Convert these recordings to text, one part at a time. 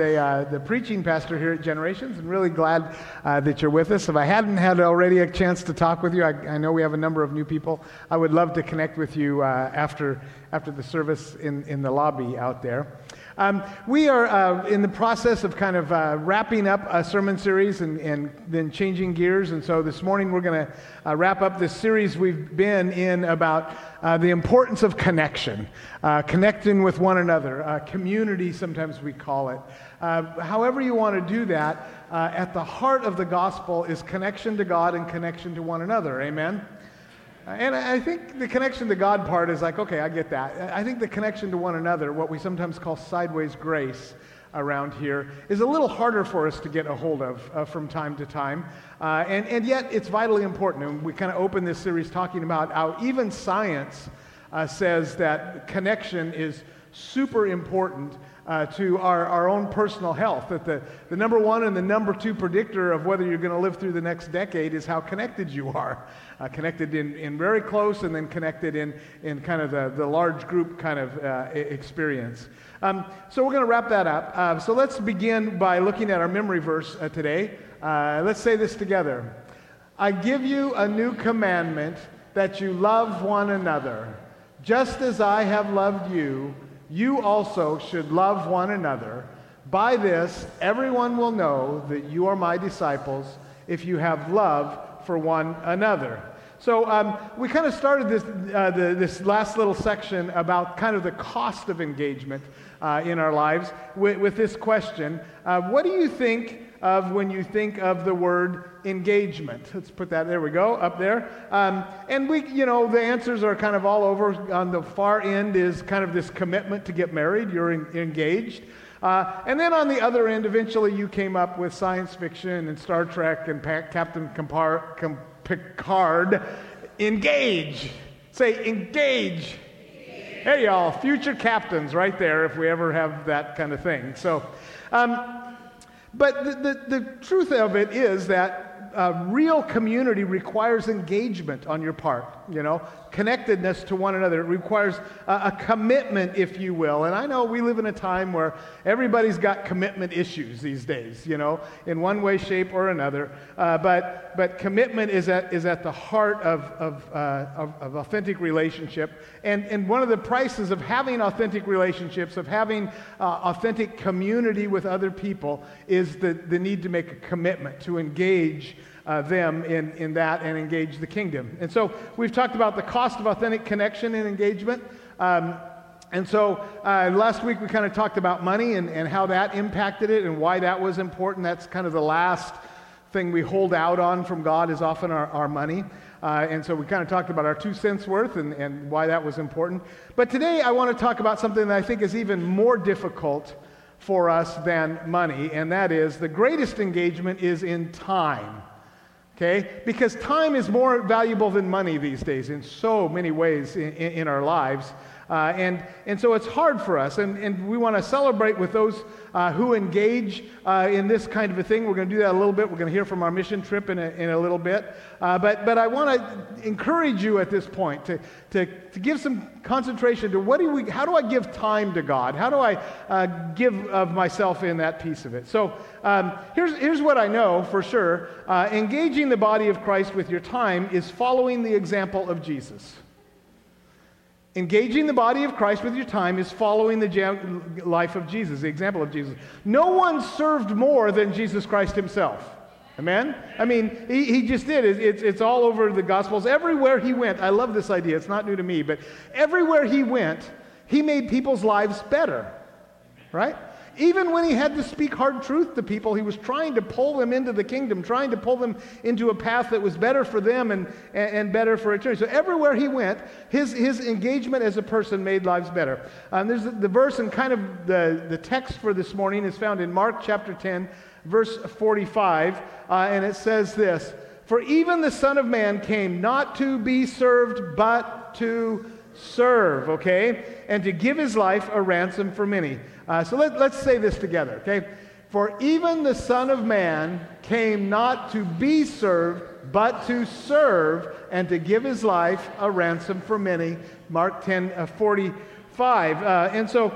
the, uh, the preaching pastor here at Generations, and really glad uh, that you're with us. If I hadn't had already a chance to talk with you, I, I know we have a number of new people. I would love to connect with you uh, after, after the service in, in the lobby out there. Um, we are uh, in the process of kind of uh, wrapping up a sermon series and, and then changing gears. And so this morning we're going to uh, wrap up this series we've been in about uh, the importance of connection, uh, connecting with one another, uh, community, sometimes we call it. however, you want to do that, at the heart of the gospel is connection to God and connection to one another. Amen? And I think the connection to God part is like, okay, I get that. I think the connection to one another, what we sometimes call sideways grace around here, is a little harder for us to get a hold of uh, from time to time. Uh, and, and yet, it's vitally important. And we kind of open this series talking about how even science uh, says that connection is super important uh, to our, our own personal health. That the, the number one and the number two predictor of whether you're going to live through the next decade is how connected you are. Uh, connected in, in very close and then connected in, in kind of the, the large group kind of uh, experience. Um, so we're going to wrap that up. Uh, so let's begin by looking at our memory verse uh, today. Uh, let's say this together I give you a new commandment that you love one another. Just as I have loved you, you also should love one another. By this, everyone will know that you are my disciples if you have love for one another. So um, we kind of started this, uh, the, this last little section about kind of the cost of engagement uh, in our lives with, with this question uh, What do you think of when you think of the word engagement. Let's put that, there we go, up there. Um, and we, you know, the answers are kind of all over. On the far end is kind of this commitment to get married, you're in, engaged. Uh, and then on the other end, eventually you came up with science fiction and Star Trek and pa- Captain Compar- Com- Picard. Engage. Say, engage. Hey, y'all, future captains right there if we ever have that kind of thing. So, um, but the, the, the, truth of it is that uh, real community requires engagement on your part, you know, connectedness to one another. It requires a, a, commitment, if you will. And I know we live in a time where everybody's got commitment issues these days, you know, in one way, shape, or another. Uh, but, but commitment is at, is at the heart of, of, uh, of, of authentic relationship. And, and one of the prices of having authentic relationships, of having uh, authentic community with other people, is the, the need to make a commitment to engage uh, them in, in that and engage the kingdom. And so we've talked about the cost of authentic connection and engagement. Um, and so uh, last week we kind of talked about money and, and how that impacted it and why that was important. That's kind of the last thing we hold out on from God is often our, our money. Uh, and so we kind of talked about our two cents worth and, and why that was important. But today I want to talk about something that I think is even more difficult for us than money, and that is the greatest engagement is in time okay? Because time is more valuable than money these days in so many ways in, in our lives. Uh, and, and so it's hard for us, and, and we want to celebrate with those uh, who engage uh, in this kind of a thing. We're going to do that a little bit. We're going to hear from our mission trip in a, in a little bit. Uh, but, but I want to encourage you at this point to, to, to give some concentration to what do we, how do I give time to God? How do I uh, give of myself in that piece of it? So um, here's, here's what I know for sure uh, engaging the body of Christ with your time is following the example of Jesus. Engaging the body of Christ with your time is following the life of Jesus, the example of Jesus. No one served more than Jesus Christ himself. Amen? I mean, he, he just did. It's, it's all over the Gospels. Everywhere he went, I love this idea. It's not new to me, but everywhere he went, he made people's lives better. Right? Even when he had to speak hard truth to people, he was trying to pull them into the kingdom, trying to pull them into a path that was better for them and, and, better for eternity. So everywhere he went, his, his engagement as a person made lives better. Um, there's the, the verse and kind of the, the text for this morning is found in Mark chapter 10, verse 45, uh, and it says this For even the Son of Man came not to be served, but to serve, okay? And to give his life a ransom for many. Uh, so let, let's say this together, okay? For even the Son of Man came not to be served, but to serve and to give his life a ransom for many. Mark 10 uh, 45. Uh, and so,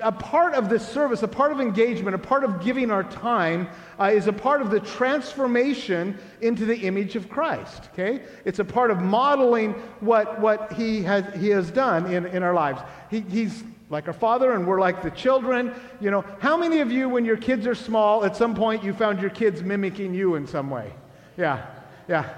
a part of this service, a part of engagement, a part of giving our time uh, is a part of the transformation into the image of Christ. Okay? It's a part of modeling what, what he, has, he has done in, in our lives. He, he's like our father and we're like the children. You know, how many of you, when your kids are small, at some point you found your kids mimicking you in some way? Yeah, yeah.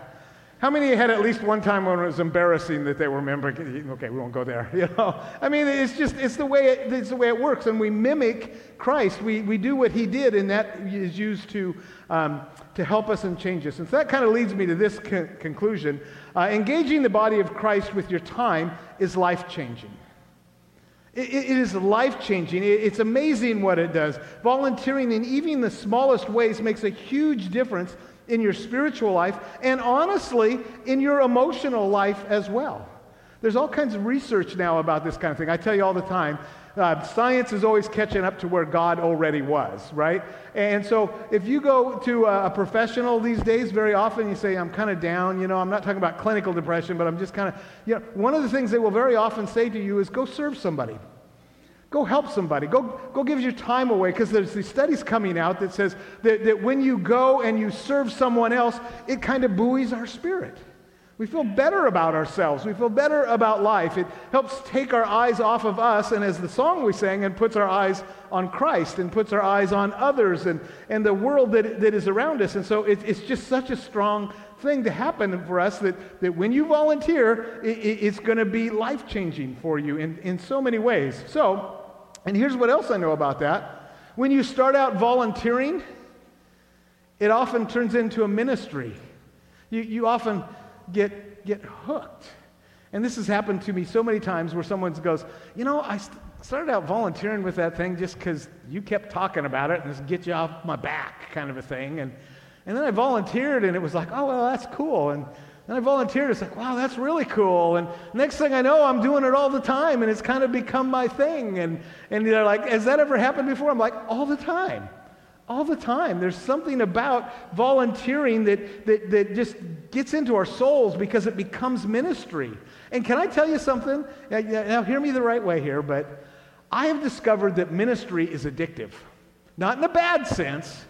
How many had at least one time when it was embarrassing that they were mimicking? Okay, we won't go there. You know, I mean, it's just it's the way it, it's the way it works, and we mimic Christ. We we do what He did, and that is used to um, to help us and change us. And so that kind of leads me to this con- conclusion: uh, engaging the body of Christ with your time is life changing. It, it is life changing. It, it's amazing what it does. Volunteering in even the smallest ways makes a huge difference in your spiritual life and honestly in your emotional life as well. There's all kinds of research now about this kind of thing. I tell you all the time, uh, science is always catching up to where God already was, right? And so if you go to a, a professional these days, very often you say, I'm kind of down, you know, I'm not talking about clinical depression, but I'm just kind of, you know, one of the things they will very often say to you is go serve somebody. Go help somebody. Go, go give your time away because there's these studies coming out that says that, that when you go and you serve someone else, it kind of buoys our spirit. We feel better about ourselves. We feel better about life. It helps take our eyes off of us, and as the song we sang, and puts our eyes on Christ and puts our eyes on others and, and the world that, that is around us. And so it, it's just such a strong thing to happen for us that, that when you volunteer, it, it's going to be life changing for you in, in so many ways. So, and here's what else I know about that. When you start out volunteering, it often turns into a ministry. You, you often get, get hooked. And this has happened to me so many times where someone goes, You know, I st- started out volunteering with that thing just because you kept talking about it and just get you off my back kind of a thing. And, and then I volunteered and it was like, Oh, well, that's cool. And then I volunteered. It's like, wow, that's really cool. And next thing I know, I'm doing it all the time, and it's kind of become my thing. And, and they're like, has that ever happened before? I'm like, all the time. All the time. There's something about volunteering that, that, that just gets into our souls because it becomes ministry. And can I tell you something? Now, hear me the right way here, but I have discovered that ministry is addictive. Not in a bad sense,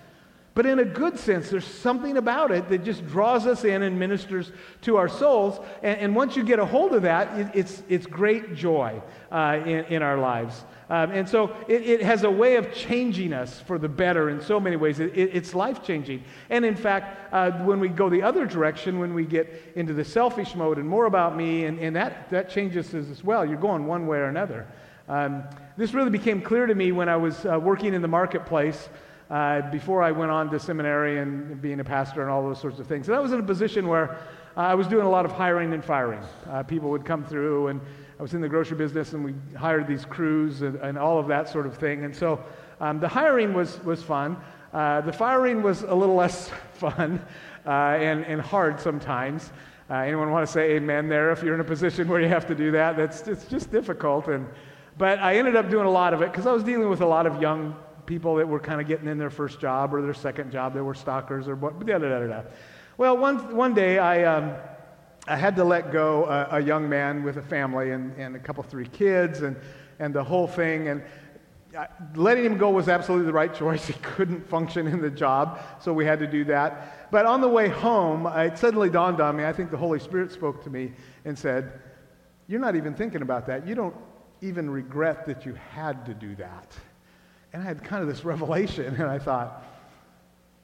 but in a good sense, there's something about it that just draws us in and ministers to our souls. And, and once you get a hold of that, it, it's, it's great joy uh, in, in our lives. Um, and so it, it, has a way of changing us for the better in so many ways. It, it's life changing. And in fact, uh, when we go the other direction, when we get into the selfish mode and more about me, and, and that, that changes us as well. You're going one way or another. Um, this really became clear to me when I was uh, working in the marketplace uh, before I went on to seminary and being a pastor and all those sorts of things. And I was in a position where uh, I was doing a lot of hiring and firing. Uh, people would come through, and I was in the grocery business, and we hired these crews and, and all of that sort of thing. And so um, the hiring was, was fun. Uh, the firing was a little less fun uh, and, and hard sometimes. Uh, anyone want to say amen there if you're in a position where you have to do that? That's it's just difficult. And, but I ended up doing a lot of it because I was dealing with a lot of young people that were kind of getting in their first job or their second job. They were stalkers or what. Da, da, da, da. Well, one, one day I, um, I had to let go a, a, young man with a family and, and a couple, three kids and, and the whole thing. And letting him go was absolutely the right choice. He couldn't function in the job, so we had to do that. But on the way home, it suddenly dawned on me. I think the Holy Spirit spoke to me and said, You're not even thinking about that. You don't even regret that you had to do that. And I had kind of this revelation, and I thought,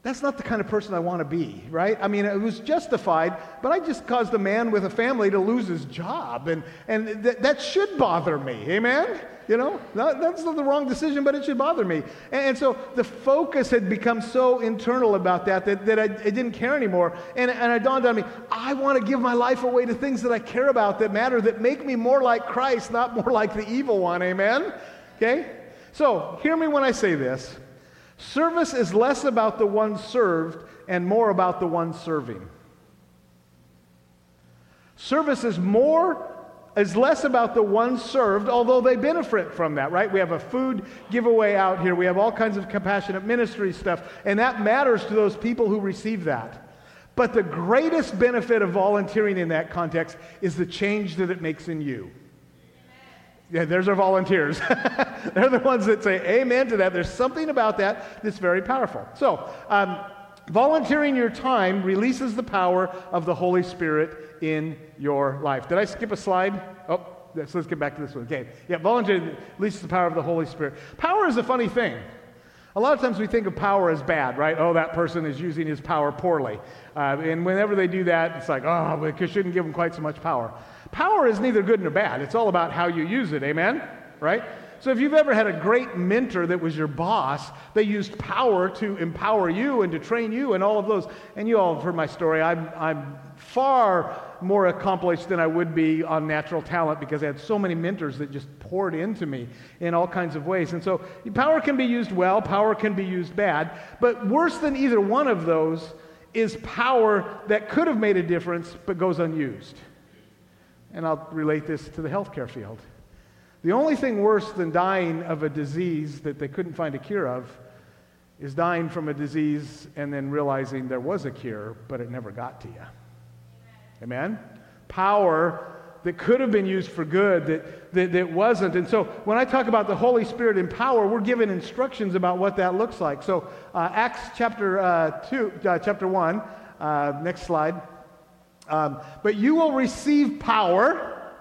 that's not the kind of person I want to be, right? I mean, it was justified, but I just caused a man with a family to lose his job, and, and th- that should bother me, amen? You know, not, that's not the wrong decision, but it should bother me. And, and so the focus had become so internal about that that, that I, I didn't care anymore. And, and it dawned on me, I want to give my life away to things that I care about, that matter, that make me more like Christ, not more like the evil one, amen? Okay? So, hear me when I say this. Service is less about the one served and more about the one serving. Service is more is less about the ones served, although they benefit from that, right? We have a food giveaway out here. We have all kinds of compassionate ministry stuff, and that matters to those people who receive that. But the greatest benefit of volunteering in that context is the change that it makes in you. Yeah, there's our volunteers. They're the ones that say amen to that. There's something about that that's very powerful. So, um, volunteering your time releases the power of the Holy Spirit in your life. Did I skip a slide? Oh, so let's get back to this one. Okay. Yeah, volunteering releases the power of the Holy Spirit. Power is a funny thing. A lot of times we think of power as bad, right? Oh, that person is using his power poorly. Uh, and whenever they do that, it's like, oh, we shouldn't give them quite so much power. Power is neither good nor bad. It's all about how you use it. Amen? Right? So if you've ever had a great mentor that was your boss, they used power to empower you and to train you and all of those. And you all have heard my story. I'm, I'm far more accomplished than I would be on natural talent because I had so many mentors that just poured into me in all kinds of ways. And so power can be used well, power can be used bad. But worse than either one of those is power that could have made a difference but goes unused. And I'll relate this to the healthcare field. The only thing worse than dying of a disease that they couldn't find a cure of is dying from a disease and then realizing there was a cure, but it never got to you. Amen? Power that could have been used for good that, that, that wasn't. And so when I talk about the Holy Spirit in power, we're given instructions about what that looks like. So uh, Acts chapter uh, 2, uh, chapter 1, uh, next slide. Um, but you will receive power.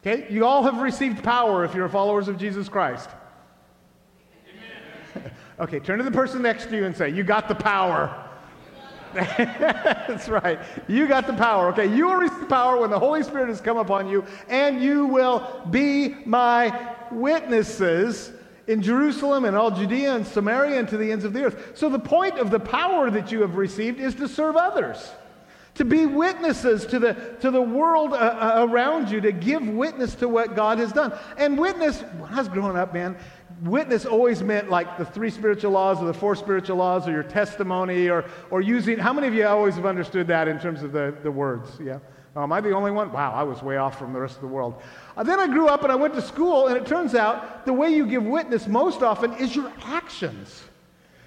Okay, you all have received power if you're followers of Jesus Christ. okay, turn to the person next to you and say, You got the power. That's right. You got the power. Okay, you will receive power when the Holy Spirit has come upon you, and you will be my witnesses in Jerusalem and all Judea and Samaria and to the ends of the earth. So, the point of the power that you have received is to serve others to be witnesses to the, to the world uh, uh, around you, to give witness to what God has done. And witness, when I was growing up, man, witness always meant like the three spiritual laws or the four spiritual laws or your testimony or, or using, how many of you always have understood that in terms of the, the words? Yeah. Oh, am I the only one? Wow, I was way off from the rest of the world. Uh, then I grew up and I went to school, and it turns out the way you give witness most often is your actions.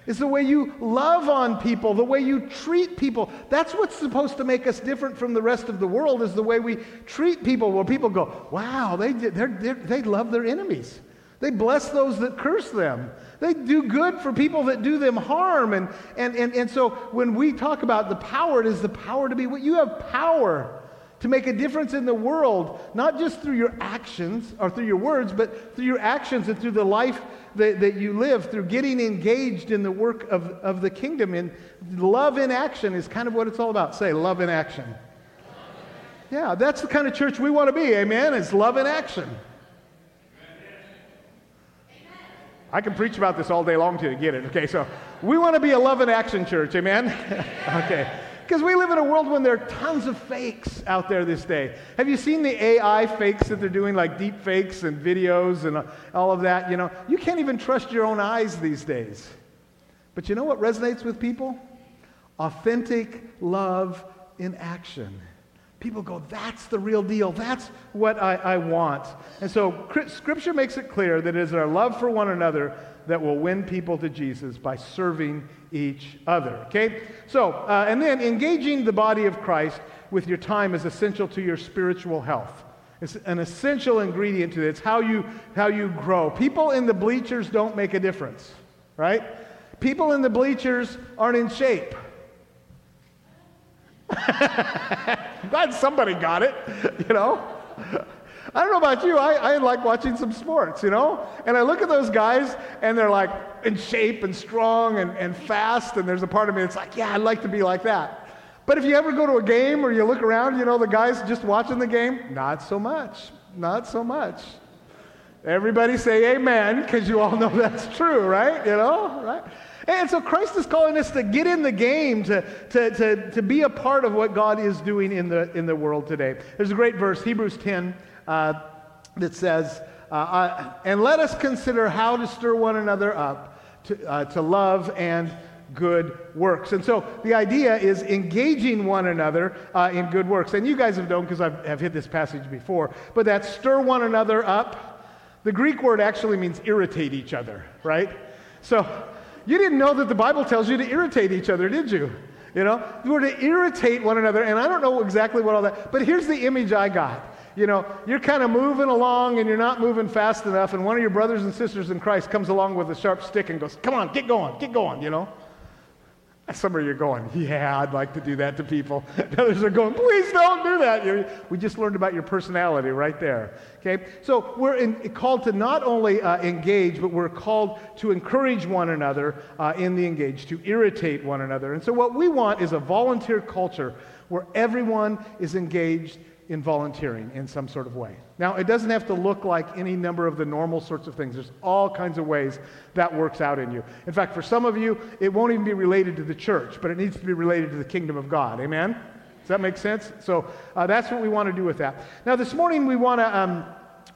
It's the way you love on people, the way you treat people. That's what's supposed to make us different from the rest of the world is the way we treat people. Where people go, wow, they, they're, they're, they love their enemies. They bless those that curse them. They do good for people that do them harm. And, and, and, and so when we talk about the power, it is the power to be what you have power to make a difference in the world, not just through your actions or through your words, but through your actions and through the life that, that you live, through getting engaged in the work of, of the kingdom. And love in action is kind of what it's all about. Say, love in action. Yeah, that's the kind of church we want to be, amen? It's love in action. I can preach about this all day long to get it. Okay, so we want to be a love in action church, amen? okay. Because we live in a world when there are tons of fakes out there this day. Have you seen the AI fakes that they're doing, like deep fakes and videos and uh, all of that? You know, you can't even trust your own eyes these days. But you know what resonates with people? Authentic love in action. People go, that's the real deal. That's what I, I want. And so Scripture makes it clear that it is our love for one another that will win people to Jesus by serving each other. Okay? So, uh, and then engaging the body of Christ with your time is essential to your spiritual health. It's an essential ingredient to it. It's how you, how you grow. People in the bleachers don't make a difference, right? People in the bleachers aren't in shape. Glad somebody got it, you know? I don't know about you, I, I like watching some sports, you know? And I look at those guys and they're like in shape and strong and, and fast, and there's a part of me that's like, yeah, I'd like to be like that. But if you ever go to a game or you look around, you know, the guys just watching the game, not so much. Not so much. Everybody say amen because you all know that's true, right? You know, right? And so Christ is calling us to get in the game, to, to, to, to be a part of what God is doing in the, in the world today. There's a great verse, Hebrews 10, uh, that says, uh, And let us consider how to stir one another up to, uh, to love and good works. And so the idea is engaging one another uh, in good works. And you guys have known because I've, I've hit this passage before, but that stir one another up, the Greek word actually means irritate each other, right? So you didn't know that the Bible tells you to irritate each other, did you? You know, we're to irritate one another, and I don't know exactly what all that, but here's the image I got. You know, you're kind of moving along and you're not moving fast enough, and one of your brothers and sisters in Christ comes along with a sharp stick and goes, Come on, get going, get going, you know. Some of you are going, yeah, I'd like to do that to people. Others are going, please don't do that. we just learned about your personality right there. Okay? So we're in, called to not only uh, engage, but we're called to encourage one another uh, in the engage, to irritate one another. And so what we want is a volunteer culture where everyone is engaged in volunteering in some sort of way. Now, it doesn't have to look like any number of the normal sorts of things. There's all kinds of ways that works out in you. In fact, for some of you, it won't even be related to the church, but it needs to be related to the kingdom of God. Amen? Does that make sense? So uh, that's what we want to do with that. Now, this morning, we want to. Um,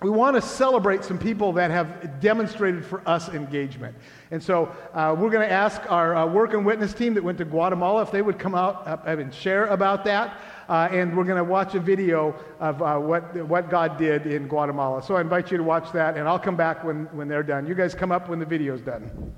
we want to celebrate some people that have demonstrated for us engagement. And so uh, we're going to ask our uh, work and witness team that went to Guatemala if they would come out and share about that uh, and we're going to watch a video of uh, what, what God did in Guatemala. So I invite you to watch that, and I'll come back when, when they're done. You guys come up when the video's done.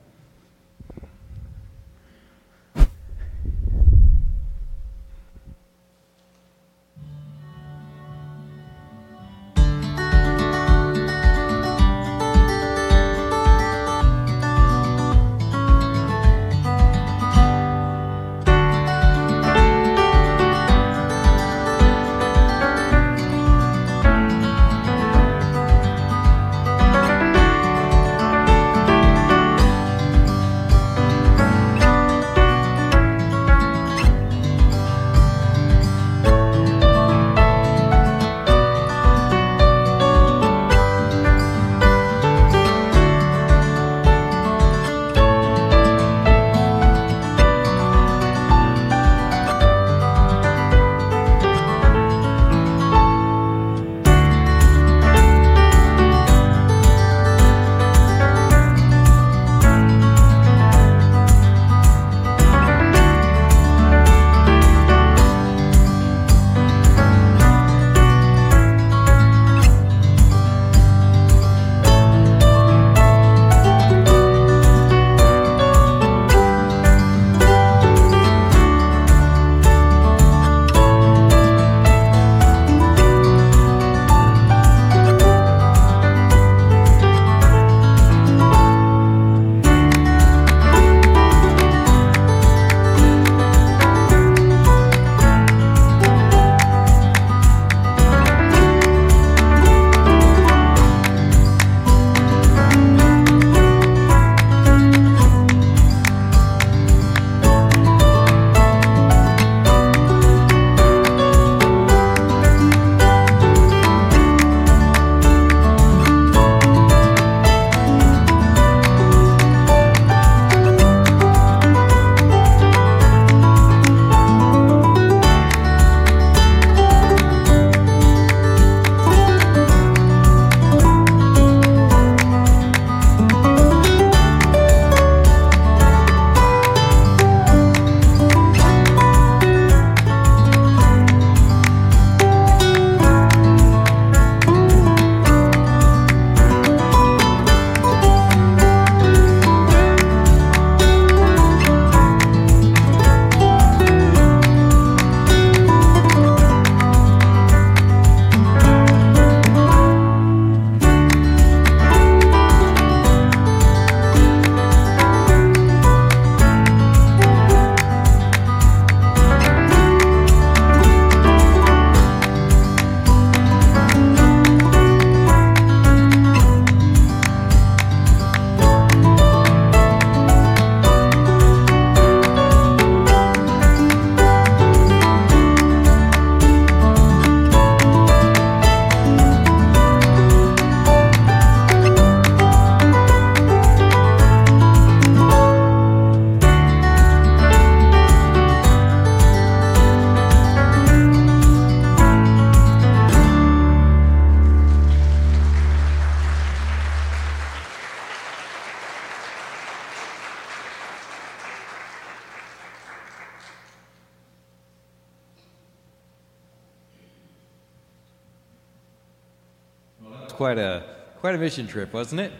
Quite a quite a mission trip, wasn't it?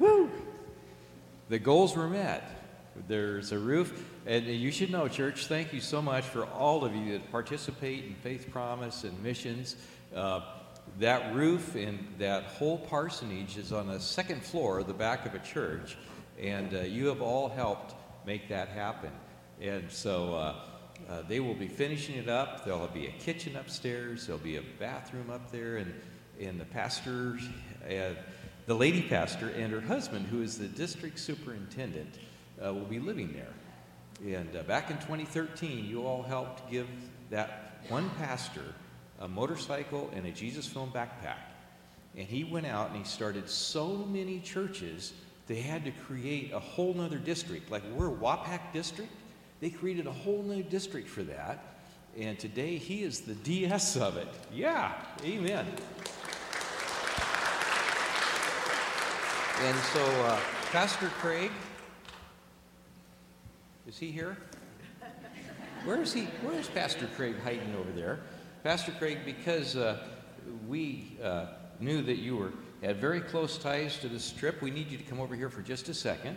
Woo! The goals were met. There's a roof, and you should know, church. Thank you so much for all of you that participate in Faith Promise and missions. Uh, that roof and that whole parsonage is on the second floor of the back of a church, and uh, you have all helped make that happen. And so uh, uh, they will be finishing it up. There'll be a kitchen upstairs. There'll be a bathroom up there, and and the pastor, uh, the lady pastor, and her husband, who is the district superintendent, uh, will be living there. And uh, back in 2013, you all helped give that one pastor a motorcycle and a Jesus film backpack. And he went out and he started so many churches, they had to create a whole nother district. Like we're Wapak district, they created a whole new district for that. And today he is the DS of it. Yeah, amen. And so, uh, Pastor Craig, is he here? Where is he? Where is Pastor Craig hiding over there? Pastor Craig, because uh, we uh, knew that you were had very close ties to this trip, we need you to come over here for just a second.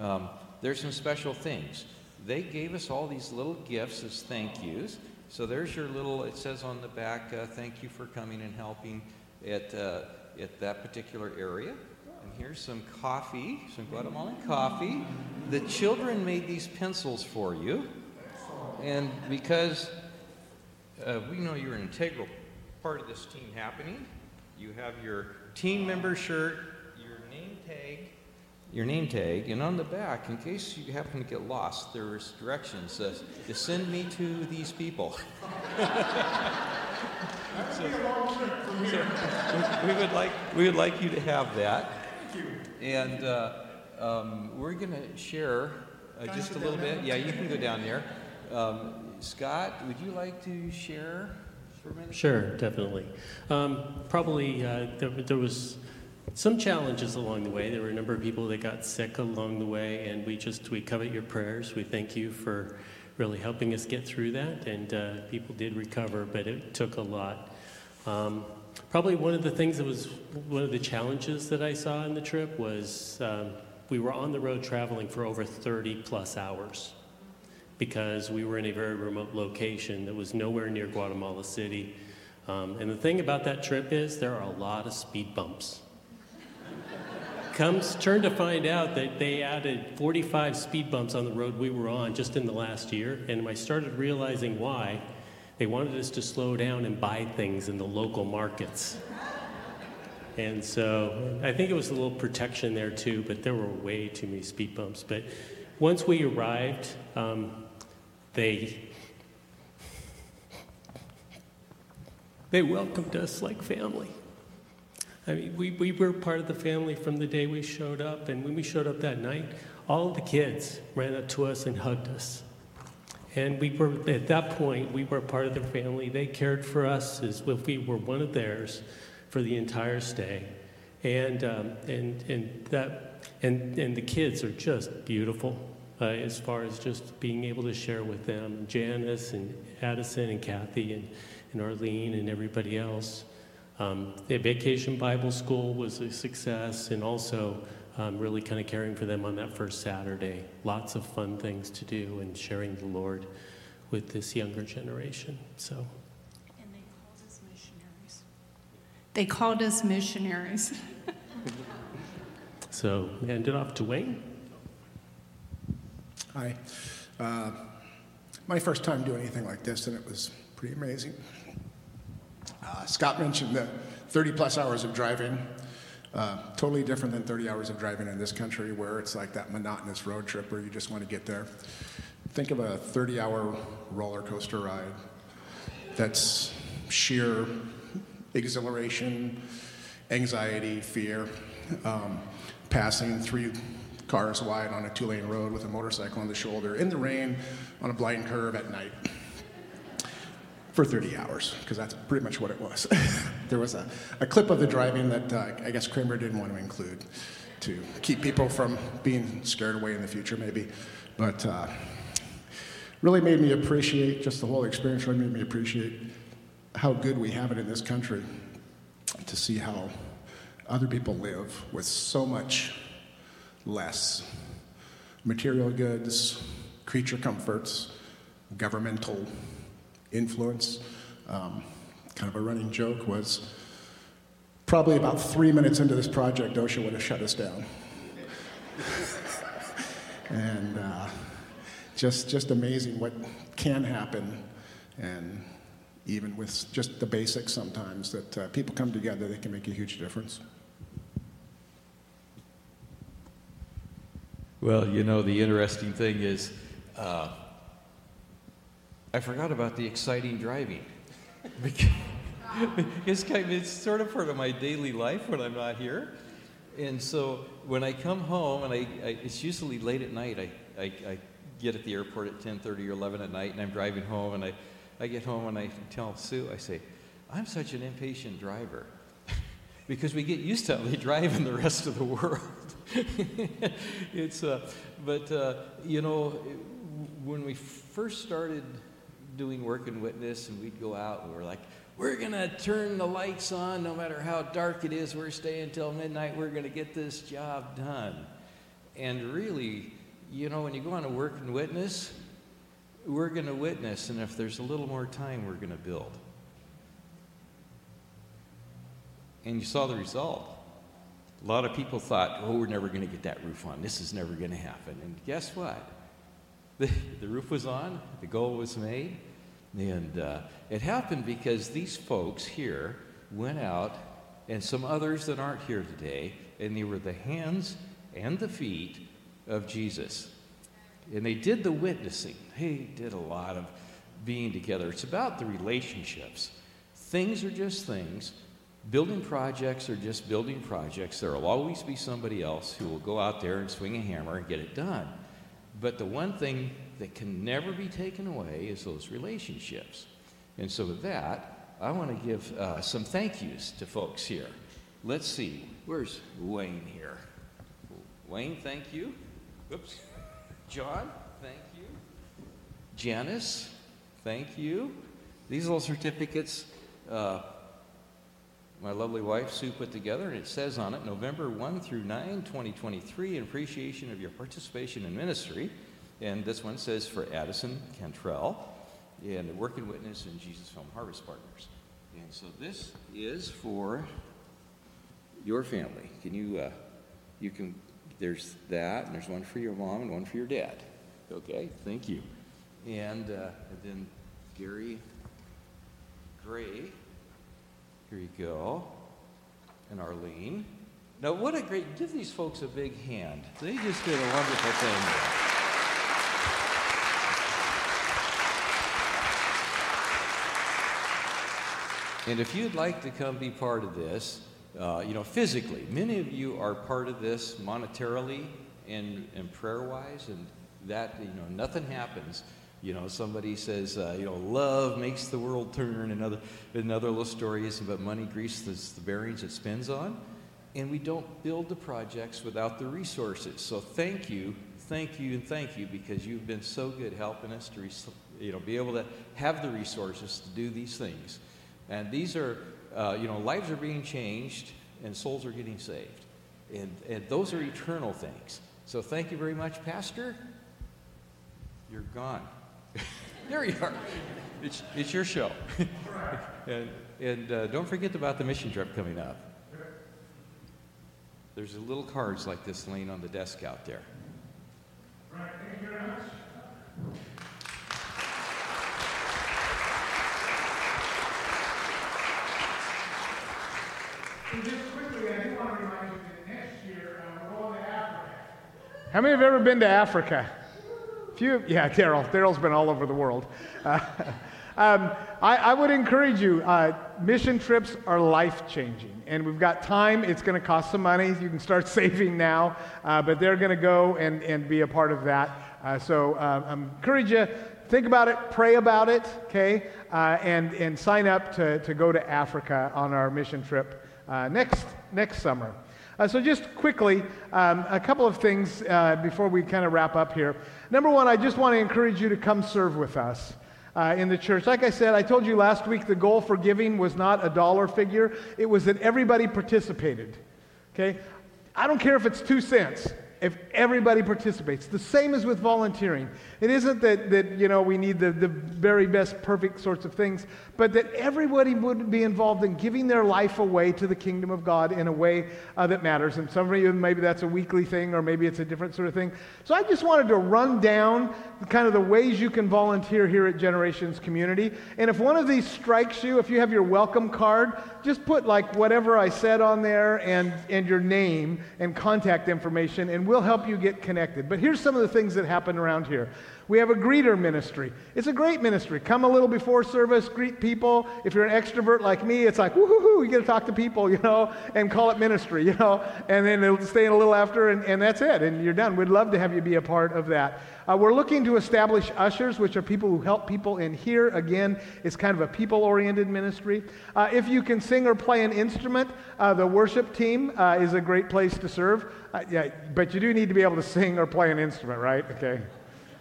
Um, there's some special things. They gave us all these little gifts as thank yous. So there's your little. It says on the back, uh, "Thank you for coming and helping at uh, at that particular area." And here's some coffee, some Guatemalan coffee. The children made these pencils for you, and because uh, we know you're an integral part of this team happening. You have your team member shirt, your name tag, your name tag, and on the back, in case you happen to get lost, there's directions uh, to send me to these people. so, so, we would like we would like you to have that. And uh, um, we're going to share uh, just a little bit. Yeah, you can go down there. Um, Scott, would you like to share for a minute? Sure, definitely. Um, probably uh, there, there, was some challenges along the way. There were a number of people that got sick along the way, and we just we covet your prayers. We thank you for really helping us get through that, and uh, people did recover, but it took a lot. Um, probably one of the things that was one of the challenges that I saw in the trip was um, we were on the road traveling for over 30 plus hours because we were in a very remote location that was nowhere near Guatemala City. Um, and the thing about that trip is there are a lot of speed bumps. Comes turn to find out that they added 45 speed bumps on the road we were on just in the last year, and I started realizing why. They wanted us to slow down and buy things in the local markets. And so I think it was a little protection there too, but there were way too many speed bumps. But once we arrived, um, they, they welcomed us like family. I mean, we, we were part of the family from the day we showed up, and when we showed up that night, all the kids ran up to us and hugged us. And we were, at that point, we were part of their family. They cared for us as if we were one of theirs for the entire stay. And, um, and, and, that, and, and the kids are just beautiful uh, as far as just being able to share with them, Janice and Addison and Kathy and, and Arlene and everybody else. Um, the Vacation Bible School was a success, and also um, really kind of caring for them on that first Saturday. Lots of fun things to do and sharing the Lord with this younger generation. So. And they called us missionaries. They called us missionaries. so, hand it off to Wayne. Hi. Uh, my first time doing anything like this, and it was pretty amazing. Uh, Scott mentioned the 30 plus hours of driving. Uh, totally different than 30 hours of driving in this country where it's like that monotonous road trip where you just want to get there. Think of a 30 hour roller coaster ride that's sheer exhilaration, anxiety, fear, um, passing three cars wide on a two lane road with a motorcycle on the shoulder in the rain on a blind curve at night for 30 hours, because that's pretty much what it was. there was a, a, clip of the driving that uh, I guess Kramer didn't want to include to keep people from being scared away in the future, maybe. But uh, really made me appreciate, just the whole experience really made me appreciate how good we have it in this country. to see how other people live with so much less material goods, creature comforts, governmental influence. Um, kind of a running joke was probably about three minutes into this project, OSHA would have shut us down. and uh, just, just amazing what can happen. And even with just the basics sometimes, that uh, people come together, they can make a huge difference. Well, you know, the interesting thing is, uh, I forgot about the exciting driving. it's, kind of, it's sort of part of my daily life when I'm not here. And so when I come home, and I, I it's usually late at night, I, I, I, get at the airport at 10.30 or 11 at night, and I'm driving home, and I, I get home and I tell Sue, I say, I'm such an impatient driver. because we get used to how they drive in the rest of the world. it's, uh, but, uh, you know, when we first started doing work and witness and we'd go out and we are like, we're going to turn the lights on no matter how dark it is. We're staying until midnight. We're going to get this job done. And really, you know, when you go on a work and witness, we're going to witness, and if there's a little more time, we're going to build. And you saw the result. A lot of people thought, oh, we're never going to get that roof on. This is never going to happen. And guess what? The, the roof was on, the goal was made, and uh, it happened because these folks here went out, and some others that aren't here today, and they were the hands and the feet of Jesus. And they did the witnessing. They did a lot of being together. It's about the relationships. Things are just things. Building projects are just building projects. There will always be somebody else who will go out there and swing a hammer and get it done. But the one thing that can never be taken away is those relationships. And so, with that, I want to give uh, some thank yous to folks here. Let's see, where's Wayne here? Wayne, thank you. Oops. John, thank you. Janice, thank you. These little certificates, uh, my lovely wife Sue put together, and it says on it November 1 through 9, 2023, in appreciation of your participation in ministry. And this one says for Addison Cantrell and the Working Witness and Jesus Film Harvest Partners. And so this is for your family. Can you, uh, you can, there's that, and there's one for your mom and one for your dad. Okay, thank you. And, uh, and then Gary Gray, here you go, and Arlene. Now, what a great, give these folks a big hand. They just did a wonderful thing. And if you'd like to come be part of this, uh, you know, physically, many of you are part of this monetarily and, and prayer wise, and that, you know, nothing happens. You know, somebody says, uh, you know, love makes the world turn, another, another little story is about money greases the bearings it spins on. And we don't build the projects without the resources. So thank you, thank you, and thank you because you've been so good helping us to, you know, be able to have the resources to do these things. And these are, uh, you know, lives are being changed and souls are getting saved. And, and those are eternal things. So thank you very much, Pastor. You're gone. there you are. It's, it's your show. and and uh, don't forget about the mission trip coming up. There's little cards like this laying on the desk out there. Right, thank you very much. How many have ever been to Africa? Few? Yeah, Daryl. Daryl's been all over the world. Uh, um, I, I, would encourage you. Uh, mission trips are life changing, and we've got time. It's going to cost some money. You can start saving now, uh, but they're going to go and, and be a part of that. Uh, so um, I encourage you think about it, pray about it, okay, uh, and, and sign up to, to go to Africa on our mission trip uh, next, next summer. Uh, so, just quickly, um, a couple of things uh, before we kind of wrap up here. Number one, I just want to encourage you to come serve with us. uh, in the church. Like I said, I told you last week the goal for giving was not a dollar figure, it was that everybody participated. Okay? I don't care if it's two cents if everybody participates. The same as with volunteering. It isn't that, that you know, we need the, the very best, perfect sorts of things, but that everybody would be involved in giving their life away to the kingdom of God in a way uh, that matters. And some of you, maybe that's a weekly thing, or maybe it's a different sort of thing. So I just wanted to run down kind of the ways you can volunteer here at Generations Community. And if one of these strikes you, if you have your welcome card, just put like whatever I said on there and, and your name and contact information, and we'll help you get connected. But here's some of the things that happen around here. We have a greeter ministry. It's a great ministry. Come a little before service, greet people. If you're an extrovert like me, it's like, woohoo, you get to talk to people, you know, and call it ministry, you know, and then it'll stay in a little after, and, and that's it, and you're done. We'd love to have you be a part of that. Uh, we're looking to establish ushers, which are people who help people in here. Again, it's kind of a people oriented ministry. Uh, if you can sing or play an instrument, uh, the worship team uh, is a great place to serve. Uh, yeah, but you do need to be able to sing or play an instrument, right? Okay.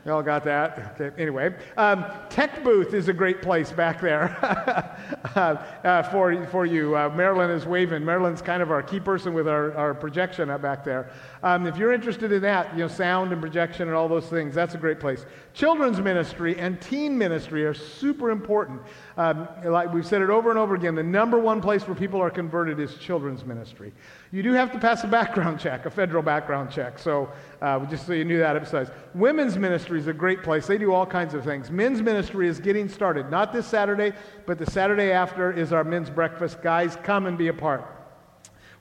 You all got that? Okay. Anyway, um, Tech Booth is a great place back there uh, uh, for, for you. Uh, Marilyn is waving. Marilyn's kind of our key person with our, our projection up back there. Um, if you're interested in that, you know, sound and projection and all those things, that's a great place. Children's ministry and teen ministry are super important. Um, like we've said it over and over again, the number one place where people are converted is children's ministry. You do have to pass a background check, a federal background check. So uh, just so you knew that emphasize. Women's ministry is a great place. They do all kinds of things. Men's ministry is getting started. Not this Saturday, but the Saturday after is our men's breakfast. Guys, come and be a part.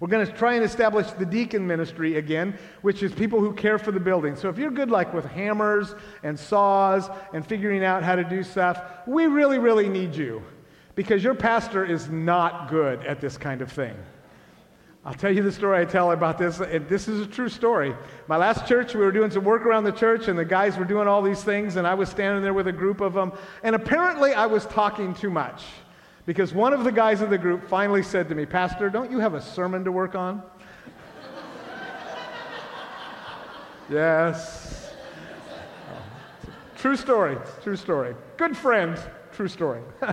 We're going to try and establish the deacon ministry again, which is people who care for the building. So if you're good, like with hammers and saws and figuring out how to do stuff, we really, really need you because your pastor is not good at this kind of thing. I'll tell you the story I tell about this. And this is a true story. My last church, we were doing some work around the church, and the guys were doing all these things, and I was standing there with a group of them. And apparently, I was talking too much because one of the guys in the group finally said to me, Pastor, don't you have a sermon to work on? yes. True story. True story. Good friend. True story.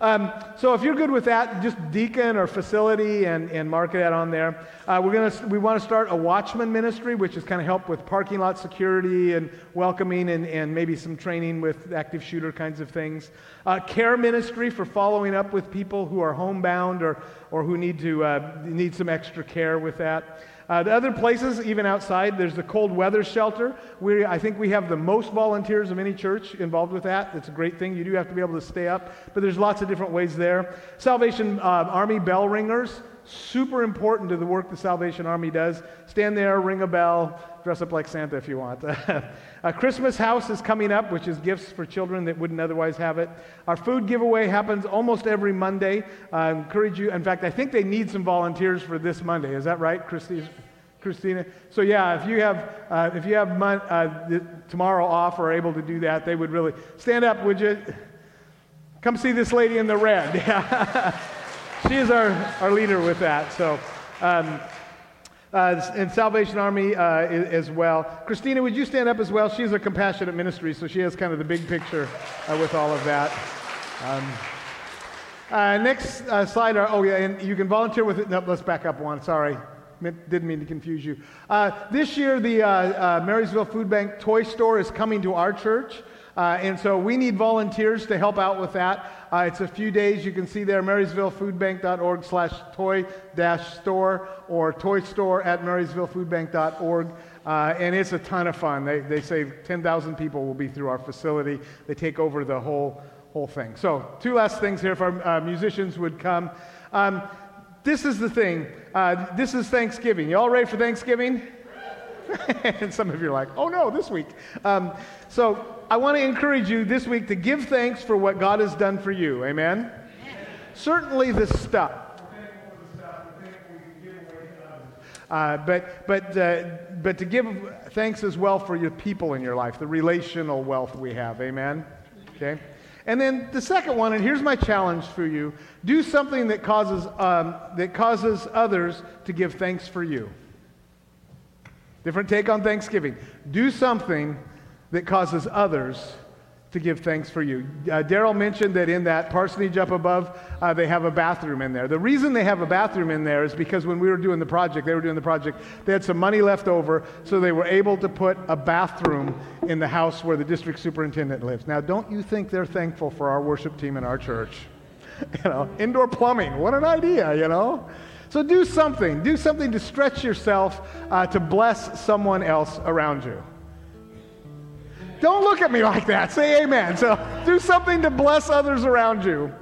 Um, so if you're good with that, just deacon or facility and, and mark that on there. Uh, we're gonna, we want to start a watchman ministry, which is kind of help with parking lot security and welcoming and, and maybe some training with active shooter kinds of things. Uh, care ministry for following up with people who are homebound or, or who need, to, uh, need some extra care with that. Uh, the other places, even outside, there's the cold weather shelter. We, I think we have the most volunteers of any church involved with that. It's a great thing. You do have to be able to stay up, but there's lots of different ways there. Salvation uh, Army bell ringers, super important to the work the Salvation Army does. Stand there, ring a bell, dress up like Santa if you want. a Christmas house is coming up, which is gifts for children that wouldn't otherwise have it. Our food giveaway happens almost every Monday. I encourage you, in fact, I think they need some volunteers for this Monday. Is that right? Christina. So yeah, if you have uh, if you have mon- uh, tomorrow off or able to do that, they would really stand up. Would you come see this lady in the red? she is our, our leader with that. So. Um, uh, and Salvation Army uh, as well. Christina, would you stand up as well? She's a compassionate ministry, so she has kind of the big picture uh, with all of that. Um, uh, next uh, slide. Are, oh, yeah, and you can volunteer with it. No, let's back up one. Sorry. Didn't mean to confuse you. Uh, this year, the Marysville Food Bank toy store is coming to our church. Uh, and so we need volunteers to help out with that. Uh, it's a few days. You can see there, marysvillefoodbank.org slash toy dash store or toy store at marysvillefoodbank.org. Uh, and it's a ton of fun. They, they say 10,000 people will be through our facility. They take over the whole, whole thing. So two last things here if our uh, musicians would come. Um, this is the thing. Uh, this is Thanksgiving. You all ready for Thanksgiving? and some of you are like, oh no, this week. Um, so I want to encourage you this week to give thanks for what God has done for you. Amen? Amen. Certainly the stuff. Uh, but, but, uh, but to give thanks as well for your people in your life, the relational wealth we have. Amen? Okay? And then the second one, and here's my challenge for you do something that causes, um, that causes others to give thanks for you. Different take on Thanksgiving. Do something that causes others to give thanks for you. Uh, Daryl mentioned that in that parsonage up above, uh, they have a bathroom in there. The reason they have a bathroom in there is because when we were doing the project, they were doing the project, they had some money left over, so they were able to put a bathroom in the house where the district superintendent lives. Now, don't you think they're thankful for our worship team in our church? You know, indoor plumbing, what an idea, you know? So do something. Do something to stretch yourself uh, to bless someone else around you. Don't look at me like that. Say amen. So do something to bless others around you.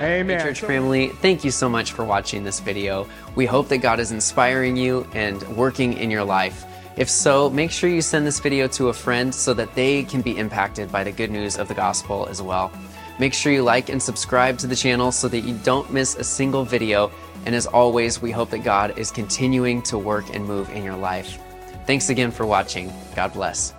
Amen. Hey, church family, thank you so much for watching this video. We hope that God is inspiring you and working in your life. If so, make sure you send this video to a friend so that they can be impacted by the good news of the gospel as well. Make sure you like and subscribe to the channel so that you don't miss a single video. And as always, we hope that God is continuing to work and move in your life. Thanks again for watching. God bless.